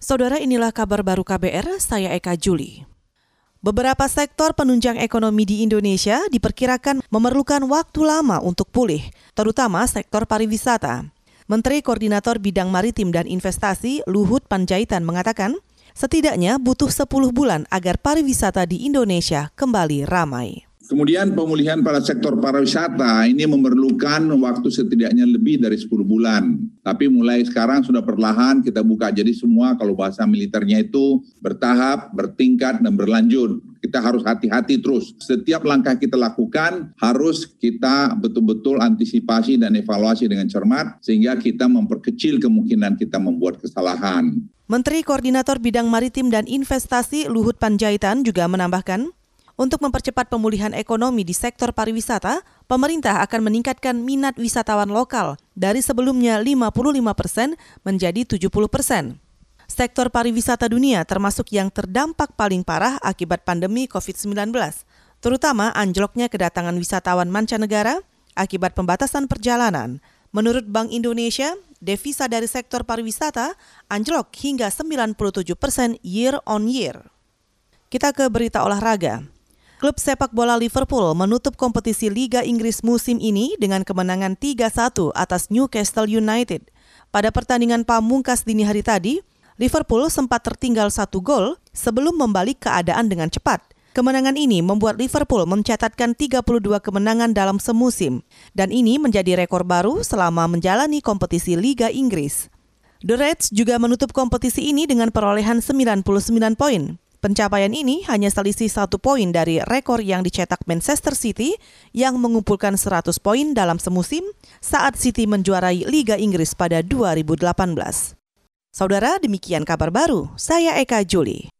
Saudara inilah kabar baru KBR, saya Eka Juli. Beberapa sektor penunjang ekonomi di Indonesia diperkirakan memerlukan waktu lama untuk pulih, terutama sektor pariwisata. Menteri Koordinator Bidang Maritim dan Investasi Luhut Panjaitan mengatakan, setidaknya butuh 10 bulan agar pariwisata di Indonesia kembali ramai. Kemudian pemulihan pada sektor pariwisata ini memerlukan waktu setidaknya lebih dari 10 bulan. Tapi mulai sekarang sudah perlahan kita buka. Jadi semua kalau bahasa militernya itu bertahap, bertingkat, dan berlanjut. Kita harus hati-hati terus. Setiap langkah kita lakukan harus kita betul-betul antisipasi dan evaluasi dengan cermat sehingga kita memperkecil kemungkinan kita membuat kesalahan. Menteri Koordinator Bidang Maritim dan Investasi Luhut Panjaitan juga menambahkan, untuk mempercepat pemulihan ekonomi di sektor pariwisata, pemerintah akan meningkatkan minat wisatawan lokal dari sebelumnya 55 persen menjadi 70 persen. Sektor pariwisata dunia termasuk yang terdampak paling parah akibat pandemi COVID-19, terutama anjloknya kedatangan wisatawan mancanegara akibat pembatasan perjalanan. Menurut Bank Indonesia, devisa dari sektor pariwisata anjlok hingga 97 persen year on year. Kita ke berita olahraga. Klub sepak bola Liverpool menutup kompetisi Liga Inggris musim ini dengan kemenangan 3-1 atas Newcastle United. Pada pertandingan pamungkas dini hari tadi, Liverpool sempat tertinggal satu gol sebelum membalik keadaan dengan cepat. Kemenangan ini membuat Liverpool mencatatkan 32 kemenangan dalam semusim, dan ini menjadi rekor baru selama menjalani kompetisi Liga Inggris. The Reds juga menutup kompetisi ini dengan perolehan 99 poin. Pencapaian ini hanya selisih satu poin dari rekor yang dicetak Manchester City yang mengumpulkan 100 poin dalam semusim saat City menjuarai Liga Inggris pada 2018. Saudara, demikian kabar baru. Saya Eka Juli.